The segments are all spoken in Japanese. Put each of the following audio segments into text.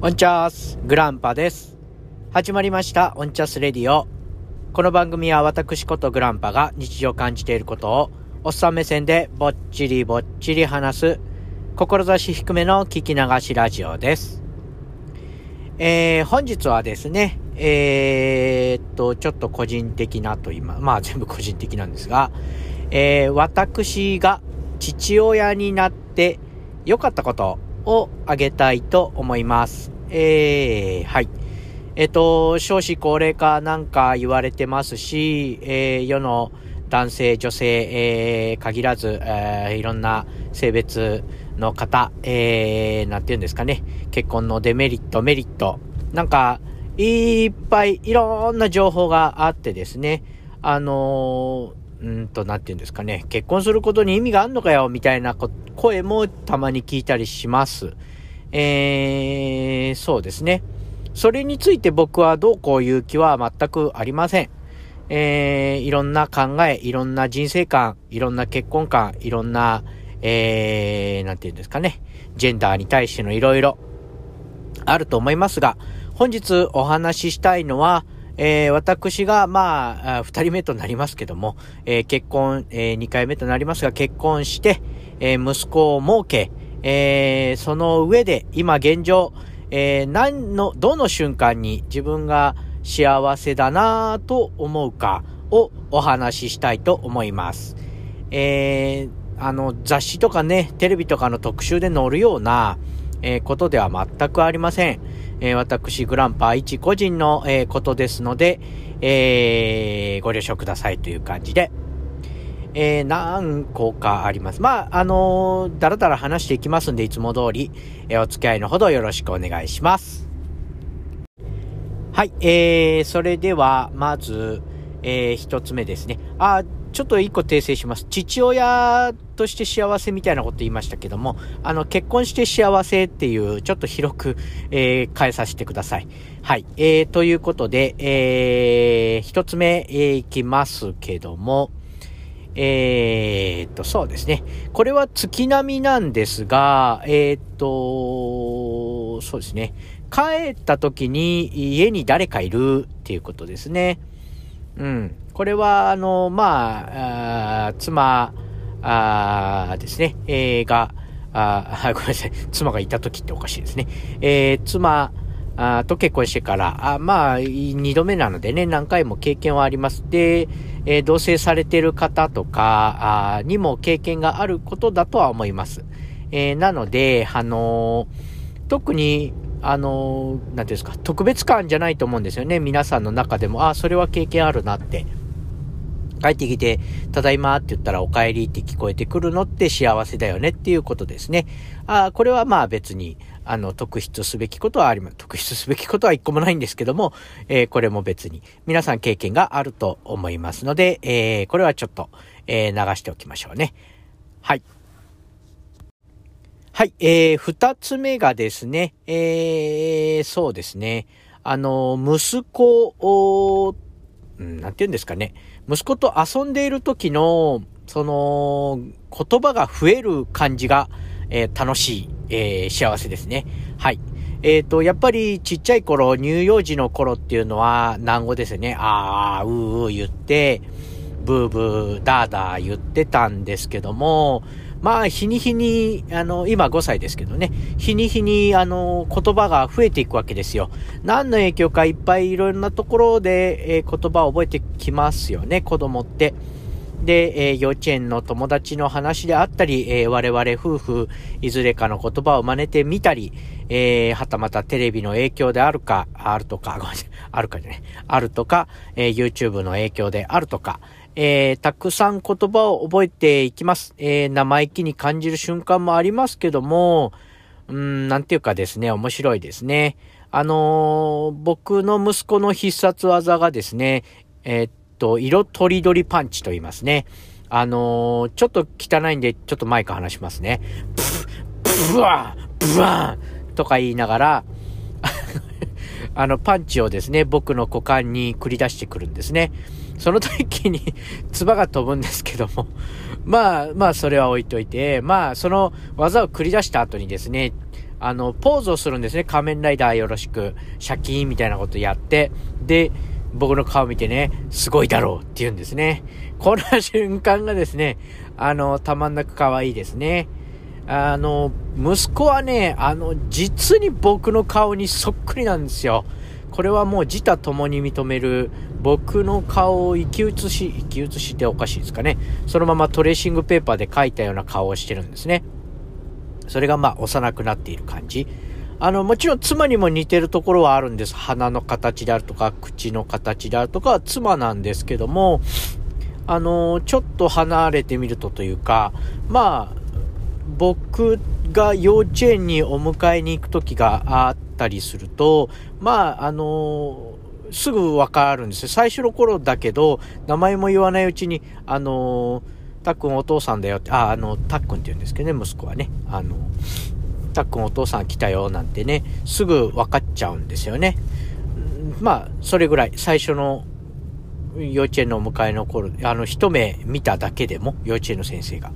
オンチャースグランパです。始まりましたオンチャスレディオ。この番組は私ことグランパが日常感じていることをおっさん目線でぼっちりぼっちり話す志低めの聞き流しラジオです。えー、本日はですね、えー、っと、ちょっと個人的なと言いま、まあ全部個人的なんですが、えー、私が父親になって良かったことをあげたいと思います。えー、はい。えっ、と、少子高齢化なんか言われてますし、えー、世の男性、女性、えー、限らず、えー、いろんな性別の方、えー、なんて言うんですかね、結婚のデメリット、メリット、なんか、いっぱいいろんな情報があってですね、あのうんと、なんて言うんですかね、結婚することに意味があんのかよ、みたいな声もたまに聞いたりします。えー、そうですね。それについて僕はどうこういう気は全くありません。えー、いろんな考え、いろんな人生観、いろんな結婚観、いろんな、えー、なんて言うんですかね、ジェンダーに対してのいろいろあると思いますが、本日お話ししたいのは、えー、私が、まあ、二人目となりますけども、えー、結婚、えー、二回目となりますが、結婚して、え、息子を設け、え、その上で、今現状、え、何の、どの瞬間に自分が幸せだなぁと思うかをお話ししたいと思います。え、あの、雑誌とかね、テレビとかの特集で載るような、え、ことでは全くありません。えー、私、グランパー一個人の、えー、ことですので、えー、ご了承くださいという感じで、えー、何個かあります。まあ、あのー、だらだら話していきますんで、いつも通り、えー、お付き合いのほどよろしくお願いします。はい、えー、それでは、まず、えー、一つ目ですね。あ、ちょっと一個訂正します。父親として幸せみたいなこと言いましたけども、あの、結婚して幸せっていう、ちょっと広く、えー、変えさせてください。はい。えー、ということで、えー、一つ目、えー、いきますけども、えー、っと、そうですね。これは月並みなんですが、えー、っと、そうですね。帰った時に家に誰かいるっていうことですね。うん。これは、あの、まあ、あ妻あですね、えー、が、あ ごめんなさい、妻がいた時っておかしいですね。えー、妻あと結婚してから、あまあ、二度目なのでね、何回も経験はあります。で、えー、同棲されてる方とかにも経験があることだとは思います。えー、なので、あのー、特にあの、なんていうんですか、特別感じゃないと思うんですよね。皆さんの中でも、あ、それは経験あるなって。帰ってきて、ただいまって言ったらお帰りって聞こえてくるのって幸せだよねっていうことですね。ああこれはまあ別に、あの、特筆すべきことはあります。特筆すべきことは一個もないんですけども、えー、これも別に皆さん経験があると思いますので、えー、これはちょっと、えー、流しておきましょうね。はい。はい、えー、二つ目がですね、えー、そうですね、あの、息子を、うん、なんて言うんですかね、息子と遊んでいる時の、その、言葉が増える感じが、えー、楽しい、えー、幸せですね。はい。えっ、ー、と、やっぱりちっちゃい頃、乳幼児の頃っていうのは、難語ですよね。あー、うーうー言って、ブーブー、ダーダー言ってたんですけども、まあ、日に日に、あの、今5歳ですけどね、日に日に、あの、言葉が増えていくわけですよ。何の影響かいっぱいいろんなところで、えー、言葉を覚えてきますよね、子供って。で、えー、幼稚園の友達の話であったり、えー、我々夫婦、いずれかの言葉を真似てみたり、えー、はたまたテレビの影響であるか、あるとか、ごめんなさい、あるかじゃない、あるとか、えー、YouTube の影響であるとか、えー、たくさん言葉を覚えていきます。えー、生意気に感じる瞬間もありますけども、うん、なんていうかですね、面白いですね。あのー、僕の息子の必殺技がですね、えー、っと、色とりどりパンチと言いますね。あのー、ちょっと汚いんで、ちょっとマイク離しますね。ブブワーブワーとか言いながら、あの、パンチをですね、僕の股間に繰り出してくるんですね。その時に 唾が飛ぶんですけども まあ、まあ、それは置いといて、まあ、その技を繰り出した後にですね、あの、ポーズをするんですね。仮面ライダーよろしく、シャキーンみたいなことやって、で、僕の顔見てね、すごいだろうって言うんですね。この瞬間がですね、あの、たまんなく可愛いですね。あの、息子はね、あの、実に僕の顔にそっくりなんですよ。これはもう自他共に認める僕の顔を生き写し、生き写しっておかしいですかね。そのままトレーシングペーパーで描いたような顔をしてるんですね。それがまあ幼くなっている感じ。あの、もちろん妻にも似てるところはあるんです。鼻の形であるとか、口の形であるとかは、妻なんですけども、あの、ちょっと離れてみるとというか、まあ、僕が幼稚園にお迎えに行く時があったりすると、まあ、あの、すぐわかるんですよ。最初の頃だけど、名前も言わないうちに、あの、たっくんお父さんだよって、あ、あの、たっくんって言うんですけどね、息子はね。あの、たっくんお父さん来たよなんてね、すぐ分かっちゃうんですよね。まあ、それぐらい、最初の幼稚園のお迎えの頃、あの、一目見ただけでも、幼稚園の先生が、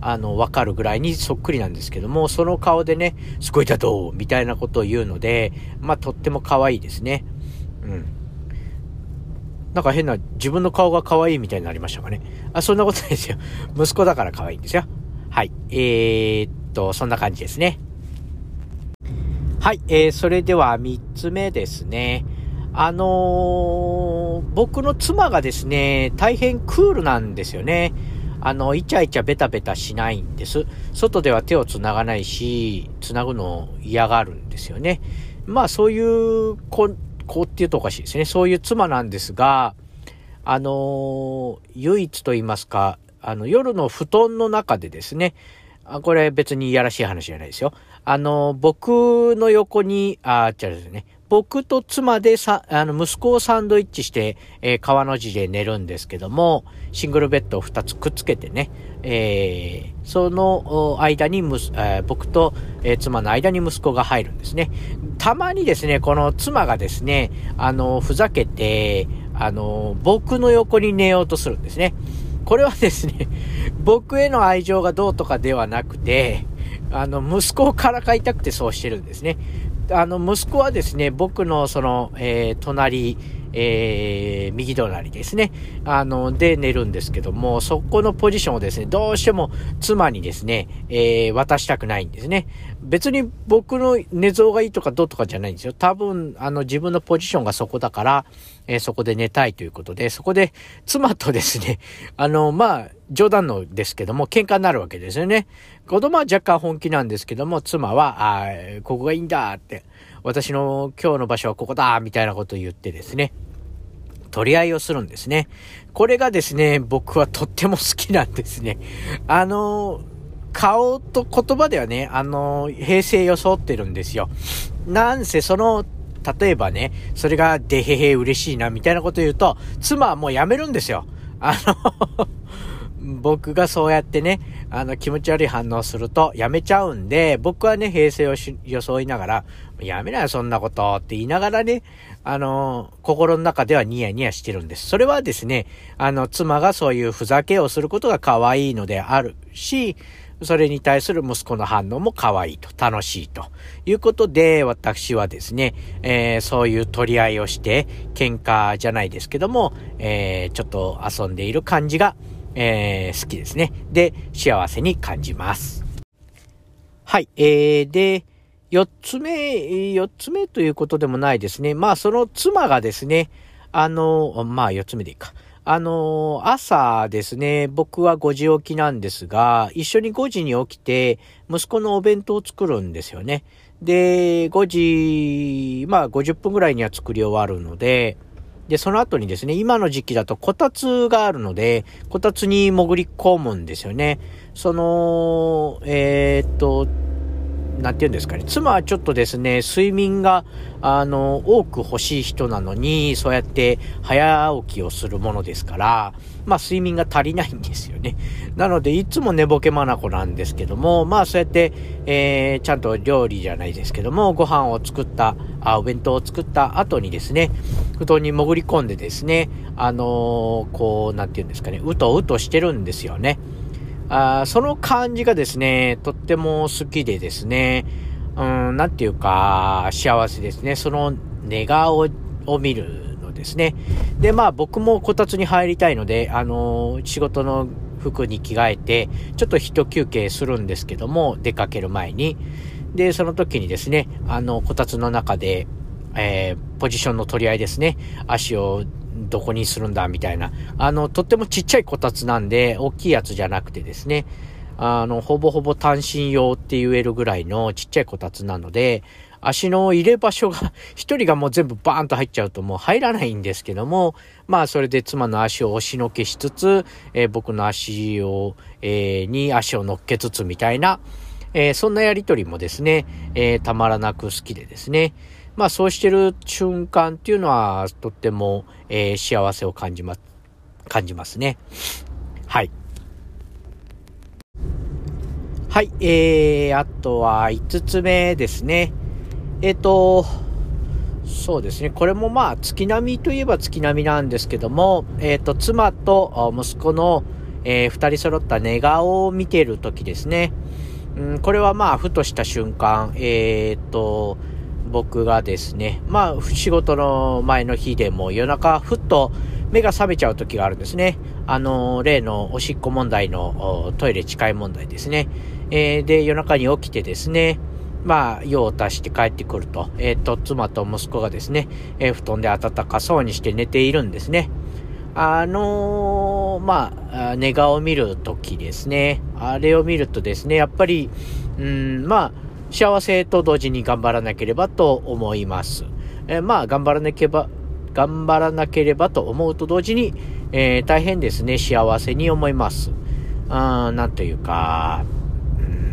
あの、わかるぐらいにそっくりなんですけども、その顔でね、すごいだどうみたいなことを言うので、まあ、とっても可愛いですね。なんか変な、自分の顔が可愛いみたいになりましたかね。あ、そんなことないですよ。息子だから可愛いんですよ。はい。えー、っと、そんな感じですね。はい、えー、それでは3つ目ですね。あのー、僕の妻がですね、大変クールなんですよね。あの、イチャイチャベタベタしないんです。外では手を繋がないし、繋ぐのを嫌がるんですよね。まあそういう子、子っていうとおかしいですね。そういう妻なんですが、あの、唯一と言いますか、あの、夜の布団の中でですね、あこれ別にいやらしい話じゃないですよ。あの、僕の横に、あ、違うですね。僕と妻でさ、あの、息子をサンドイッチして、えー、川の字で寝るんですけども、シングルベッドを2つくっつけてね、えー、その間にむす、えー、僕と、えー、妻の間に息子が入るんですね。たまにですね、この妻がですね、あの、ふざけて、あの、僕の横に寝ようとするんですね。これはですね、僕への愛情がどうとかではなくて、あの、息子をからかいたくてそうしてるんですね。あの、息子はですね、僕のその、えー、隣、えー、右隣ですね。あの、で寝るんですけども、そこのポジションをですね、どうしても妻にですね、えー、渡したくないんですね。別に僕の寝相がいいとかどうとかじゃないんですよ。多分、あの、自分のポジションがそこだから、えー、そこで寝たいということで、そこで妻とですね、あの、まあ、冗談のですけども、喧嘩になるわけですよね。子供は若干本気なんですけども、妻は、ああここがいいんだって、私の今日の場所はここだみたいなことを言ってですね、取り合いをするんですね。これがですね、僕はとっても好きなんですね。あの、顔と言葉ではね、あの、平成装ってるんですよ。なんせその、例えばね、それがでへへ嬉しいなみたいなこと言うと、妻はもうやめるんですよ。あの 僕がそうやってね、あの気持ち悪い反応するとやめちゃうんで、僕はね、平成を装いながら、やめなよ、そんなことって言いながらね、あの、心の中ではニヤニヤしてるんです。それはですね、あの、妻がそういうふざけをすることが可愛いのであるし、それに対する息子の反応も可愛いと、楽しいということで、私はですね、えー、そういう取り合いをして、喧嘩じゃないですけども、えー、ちょっと遊んでいる感じが、えー、好きですね。で、幸せに感じます。はい。えー、で、四つ目、四つ目ということでもないですね。まあ、その妻がですね、あの、まあ、四つ目でいいか。あの、朝ですね、僕は5時起きなんですが、一緒に5時に起きて、息子のお弁当を作るんですよね。で、5時、まあ50分ぐらいには作り終わるので、で、その後にですね、今の時期だとこたつがあるので、こたつに潜り込むんですよね。その、えー、っと、なんて言うんですかね。妻はちょっとですね、睡眠が、あの、多く欲しい人なのに、そうやって早起きをするものですから、まあ睡眠が足りないんですよね。なので、いつも寝ぼけまなこなんですけども、まあそうやって、えー、ちゃんと料理じゃないですけども、ご飯を作った、あ、お弁当を作った後にですね、布団に潜り込んでですね、あのー、こう、なんて言うんですかね、うとうとしてるんですよね。あその感じがですね、とっても好きでですね、うん、なんていうか、幸せですね。その寝顔を見るのですね。で、まあ僕もこたつに入りたいので、あのー、仕事の服に着替えて、ちょっと一休憩するんですけども、出かける前に。で、その時にですね、あの、こたつの中で、えー、ポジションの取り合いですね。足をどこにするんだみたいな。あの、とってもちっちゃいこたつなんで、大きいやつじゃなくてですね、あの、ほぼほぼ単身用って言えるぐらいのちっちゃいこたつなので、足の入れ場所が、一人がもう全部バーンと入っちゃうともう入らないんですけども、まあそれで妻の足を押しのけしつつ、えー、僕の足を、えー、に足を乗っけつつみたいな、えー、そんなやりとりもですね、えたまらなく好きでですね、まあそうしてる瞬間っていうのはとっても、え幸せを感じます、感じますね。はい。はい、えー、あとは5つ目ですね。えっ、ー、と、そうですね。これもまあ、月並みといえば月並みなんですけども、えっ、ー、と、妻と息子の、えー、二人揃った寝顔を見ている時ですね。うん、これはまあ、ふとした瞬間、えっ、と、僕がですね、まあ、仕事の前の日でも夜中、ふっと目が覚めちゃう時があるんですね。あの、例のおしっこ問題のトイレ近い問題ですね。えー、で、夜中に起きてですね、まあ、用を足して帰ってくると、えっ、ー、と、妻と息子がですね、えー、布団で暖かそうにして寝ているんですね。あのー、まあ、寝顔を見るときですね。あれを見るとですね、やっぱり、うん、まあ、幸せと同時に頑張らなければと思います。えー、まあ、頑張らなければ、頑張らなければと思うと同時に、えー、大変ですね、幸せに思います。あなんというか、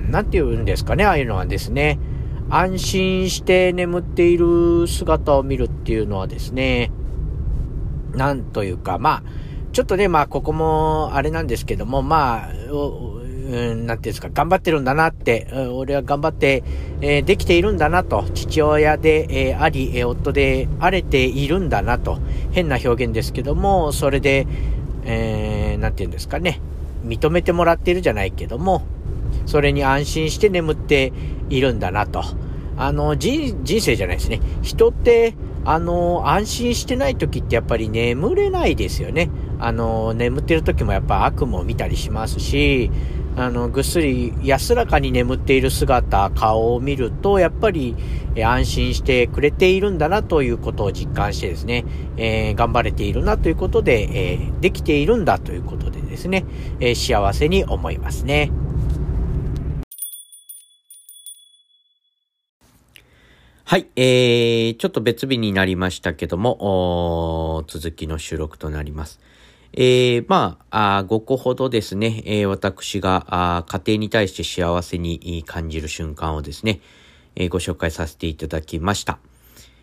なんて言うんですかね、ああいうのはですね、安心して眠っている姿を見るっていうのはですね、なんというか、まあ、ちょっとね、まあ、ここも、あれなんですけども、まあ、うん、なんていうんですか、頑張ってるんだなって、俺は頑張って、えー、できているんだなと、父親で、えー、あり、えー、夫であれているんだなと、変な表現ですけども、それで、えー、なんていうんですかね、認めてもらってるじゃないけども、それに安心して眠っているんだなと。あの、人、人生じゃないですね。人って、あの、安心してない時ってやっぱり眠れないですよね。あの、眠ってる時もやっぱ悪夢を見たりしますし、あの、ぐっすり安らかに眠っている姿、顔を見ると、やっぱり、え安心してくれているんだなということを実感してですね、えー、頑張れているなということで、えー、できているんだということでですね、えー、幸せに思いますね。はい、えー、ちょっと別日になりましたけども、続きの収録となります。えー、まあ、あ5個ほどですね、えー、私があ家庭に対して幸せに感じる瞬間をですね、えー、ご紹介させていただきました。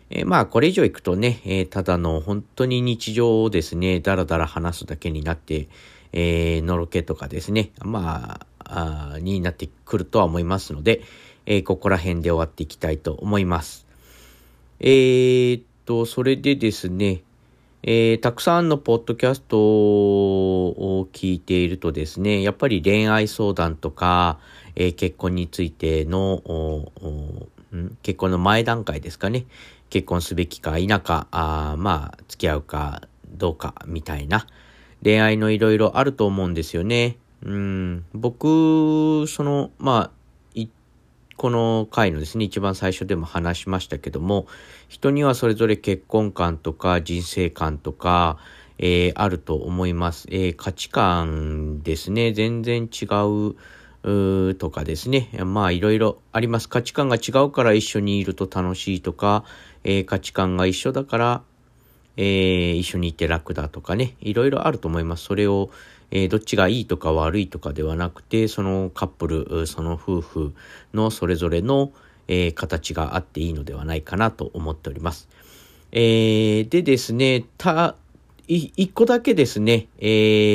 えー、まあ、これ以上行くとね、えー、ただの本当に日常をですね、だらだら話すだけになって、えー、のろけとかですね、まあ、あになってくるとは思いますので、えー、ここら辺で終わっていきたいと思います。えー、っと、それでですね、えー、たくさんのポッドキャストを聞いているとですね、やっぱり恋愛相談とか、えー、結婚についての、結婚の前段階ですかね、結婚すべきか否か、あまあ、付き合うかどうかみたいな、恋愛のいろいろあると思うんですよね。うん、僕、その、まあ、この回のですね、一番最初でも話しましたけども、人にはそれぞれ結婚観とか人生観とか、えー、あると思います。えー、価値観ですね、全然違う、うとかですね。まあいろいろあります。価値観が違うから一緒にいると楽しいとか、えー、価値観が一緒だから、えー、一緒にいて楽だとかね。いろいろあると思います。それを、えー、どっちがいいとか悪いとかではなくて、そのカップル、その夫婦のそれぞれの、えー、形があっていいのではないかなと思っております。えー、でですね、た、一個だけですね、え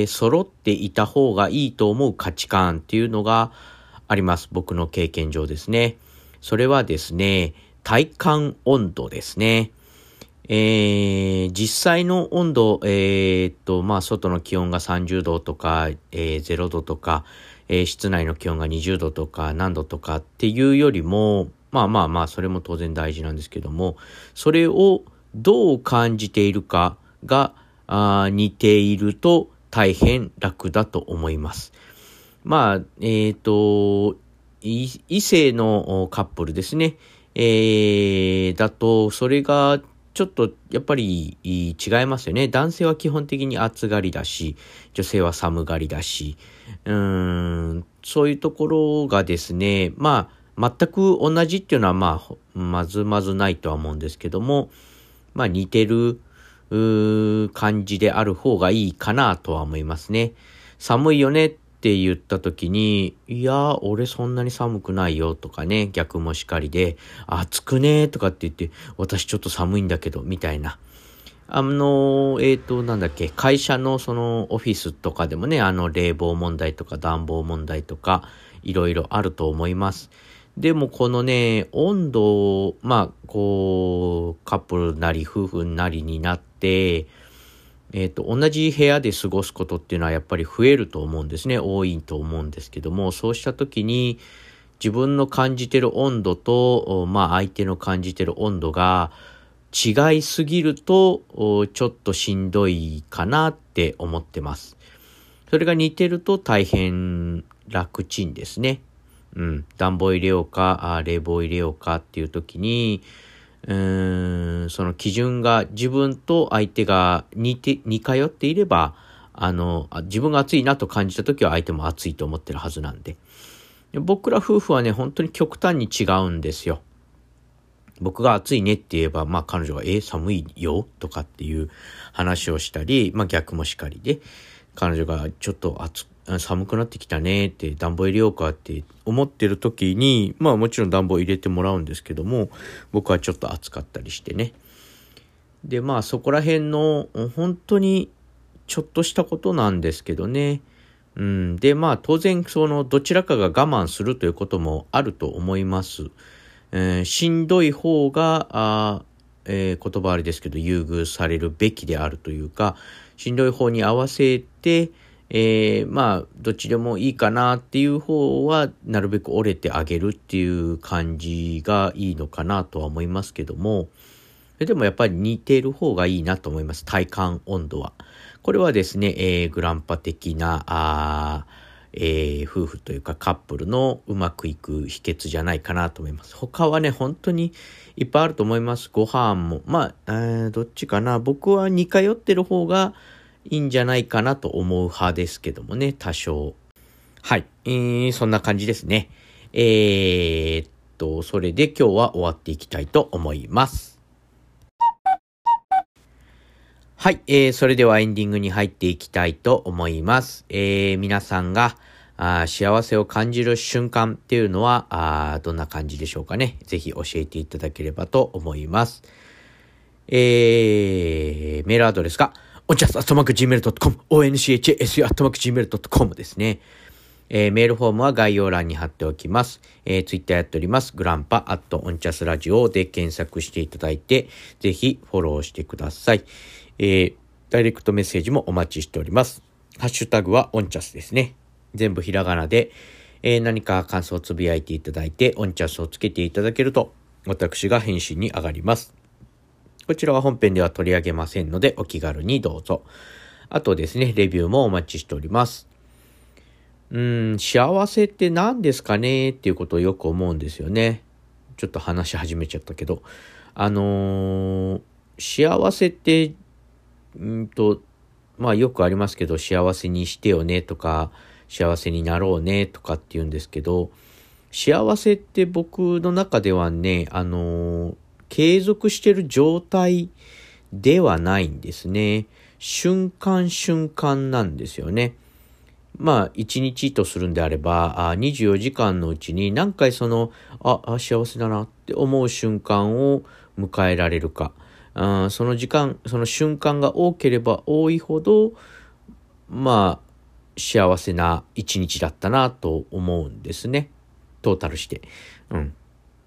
ー、揃っていた方がいいと思う価値観っていうのがあります。僕の経験上ですね。それはですね、体感温度ですね。えー、実際の温度、えー、っと、まあ、外の気温が30度とか、えー、0度とか、えー、室内の気温が20度とか何度とかっていうよりも、まあまあまあ、それも当然大事なんですけども、それをどう感じているかがあ似ていると大変楽だと思います。まあ、えっ、と、異性のカップルですね。えー、だと、それがちょっとやっぱり違いますよね。男性は基本的に暑がりだし、女性は寒がりだし、うん、そういうところがですね、まあ、全く同じっていうのはまあ、まずまずないとは思うんですけども、まあ似てる感じである方がいいかなとは思いますね。寒いよねって言った時に、いや、俺そんなに寒くないよとかね、逆もしかりで、暑くねとかって言って、私ちょっと寒いんだけど、みたいな。あの、えっ、ー、と、なんだっけ、会社のそのオフィスとかでもね、あの冷房問題とか暖房問題とか、いろいろあると思います。でもこのね、温度まあ、こう、カップルなり夫婦なりになって、えっ、ー、と、同じ部屋で過ごすことっていうのはやっぱり増えると思うんですね。多いと思うんですけども、そうした時に自分の感じてる温度と、まあ相手の感じてる温度が違いすぎると、ちょっとしんどいかなって思ってます。それが似てると大変楽ちんですね。うん。暖房入れようか、冷房入れようかっていう時に、うん、その基準が自分と相手が似て、似通っていれば、あの、自分が暑いなと感じた時は相手も暑いと思ってるはずなんで。僕ら夫婦はね、本当に極端に違うんですよ。僕が暑いねって言えば、まあ彼女が、え、寒いよとかっていう話をしたり、まあ逆もしかりで、彼女がちょっと暑寒くなってきたねって暖房入れようかって思ってる時に、まあもちろん暖房入れてもらうんですけども、僕はちょっと暑かったりしてね。で、まあそこら辺の本当にちょっとしたことなんですけどね。うん。で、まあ当然そのどちらかが我慢するということもあると思います。えー、しんどい方が、あえー、言葉あれですけど優遇されるべきであるというか、しんどい方に合わせて、えー、まあ、どっちでもいいかなっていう方は、なるべく折れてあげるっていう感じがいいのかなとは思いますけども、でもやっぱり似てる方がいいなと思います。体感温度は。これはですね、えー、グランパ的な、あえー、夫婦というかカップルのうまくいく秘訣じゃないかなと思います。他はね、本当にいっぱいあると思います。ご飯も。まあ、えー、どっちかな。僕は似通ってる方が、いいんじゃないかなと思う派ですけどもね、多少。はい。えー、そんな感じですね。えー、っと、それで今日は終わっていきたいと思います。はい。えー、それではエンディングに入っていきたいと思います。えー、皆さんが、あ幸せを感じる瞬間っていうのはあ、どんな感じでしょうかね。ぜひ教えていただければと思います。えー、メールアドレスが、おちゃす、アットマーク gmail.com、onchasu、アットマーク gmail.com ですね。えー、メールフォームは概要欄に貼っておきます。えー、ツイッターやっております。グランパ、アットオンチャスラジオで検索していただいて、ぜひフォローしてください。えー、ダイレクトメッセージもお待ちしております。ハッシュタグはオンチャスですね。全部ひらがなで、えー、何か感想をつぶやいていただいて、オンチャスをつけていただけると、私が返信に上がります。こちらは本編では取り上げませんので、お気軽にどうぞ。あとですね、レビューもお待ちしております。うん、幸せって何ですかねっていうことをよく思うんですよね。ちょっと話し始めちゃったけど。あのー、幸せって、うんと、まあよくありますけど、幸せにしてよねとか、幸せになろうねとかって言うんですけど、幸せって僕の中ではね、あのー、継続してる状態ではないんですね。瞬間瞬間なんですよね。まあ、1日とするんであれば、あ24時間のうちに何回その、あ、あ幸せだなって思う瞬間を迎えられるか。あその時間、その瞬間が多ければ多いほど、まあ、幸せな一日だったなと思うんですね。トータルして。うん。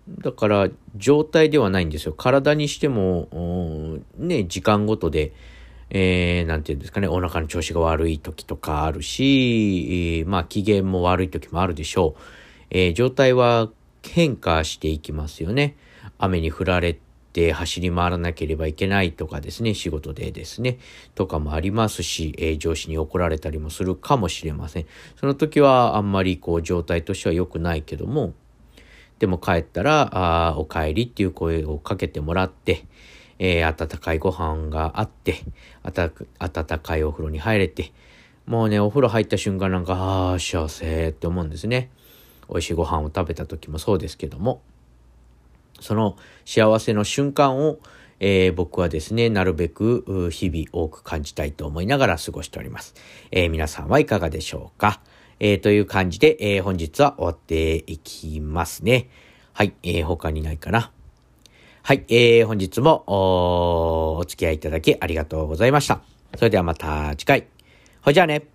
だから状態ではないんですよ。体にしても、ね、時間ごとで、えー、なんていうんですかね、お腹の調子が悪い時とかあるし、えー、まあ機嫌も悪い時もあるでしょう。えー、状態は変化していきますよね。雨に降られて走り回らなければいけないとかですね、仕事でですね、とかもありますし、えー、上司に怒られたりもするかもしれません。その時はあんまりこう状態としては良くないけども、でも帰ったら、あお帰りっていう声をかけてもらって、えー、温かいご飯があって、温かいお風呂に入れて、もうね、お風呂入った瞬間なんか、ああ、幸せって思うんですね。美味しいご飯を食べた時もそうですけども、その幸せの瞬間を、えー、僕はですね、なるべく日々多く感じたいと思いながら過ごしております。えー、皆さんはいかがでしょうか？えー、という感じで、え本日は終わっていきますね。はい、え他にないかな。はい、えー、本日もおお付き合いいただきありがとうございました。それではまた次回。ほいじゃあね。